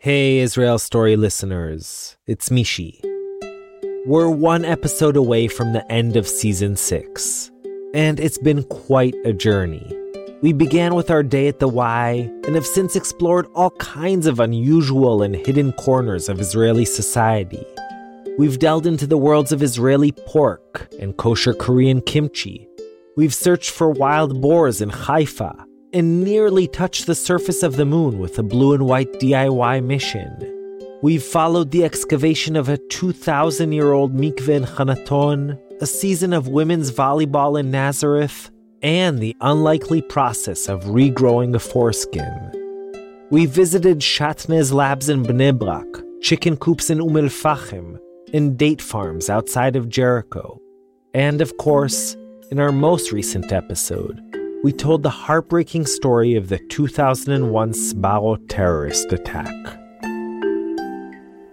Hey, Israel Story listeners, it's Mishy. We're one episode away from the end of season six, and it's been quite a journey. We began with our day at the Y and have since explored all kinds of unusual and hidden corners of Israeli society. We've delved into the worlds of Israeli pork and kosher Korean kimchi. We've searched for wild boars in Haifa and nearly touched the surface of the moon with a blue and white DIY mission. We've followed the excavation of a 2,000 year old mikveh in Hanaton, a season of women's volleyball in Nazareth, and the unlikely process of regrowing a foreskin. We visited Shatnez Labs in Bnei Brak, chicken coops in Umm el Fachem, and date farms outside of Jericho. And of course, in our most recent episode, we told the heartbreaking story of the 2001 Sbarro terrorist attack.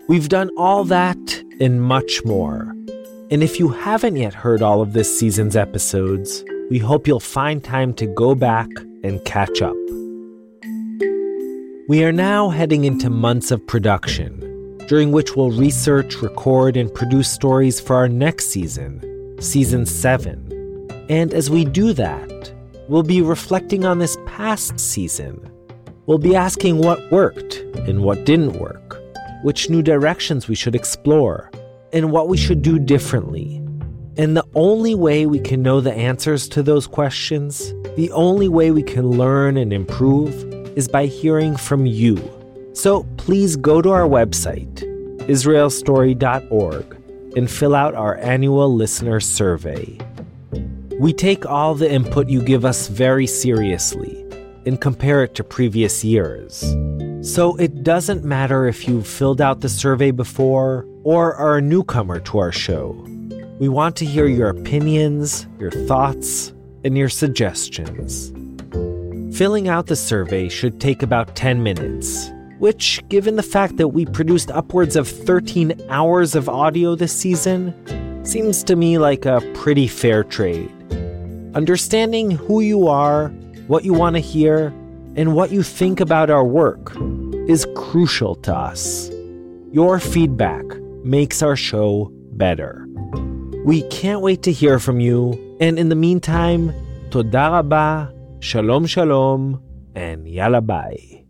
We've done all that and much more. And if you haven't yet heard all of this season's episodes, we hope you'll find time to go back and catch up. We are now heading into months of production, during which we'll research, record, and produce stories for our next season, season 7. And as we do that, we'll be reflecting on this past season. We'll be asking what worked and what didn't work, which new directions we should explore, and what we should do differently. And the only way we can know the answers to those questions, the only way we can learn and improve, is by hearing from you. So please go to our website, israelstory.org, and fill out our annual listener survey. We take all the input you give us very seriously and compare it to previous years. So it doesn't matter if you've filled out the survey before or are a newcomer to our show. We want to hear your opinions, your thoughts, and your suggestions. Filling out the survey should take about 10 minutes, which, given the fact that we produced upwards of 13 hours of audio this season, seems to me like a pretty fair trade. Understanding who you are, what you want to hear, and what you think about our work is crucial to us. Your feedback makes our show better. We can't wait to hear from you, and in the meantime, toda rabah, shalom shalom, and yalla bye.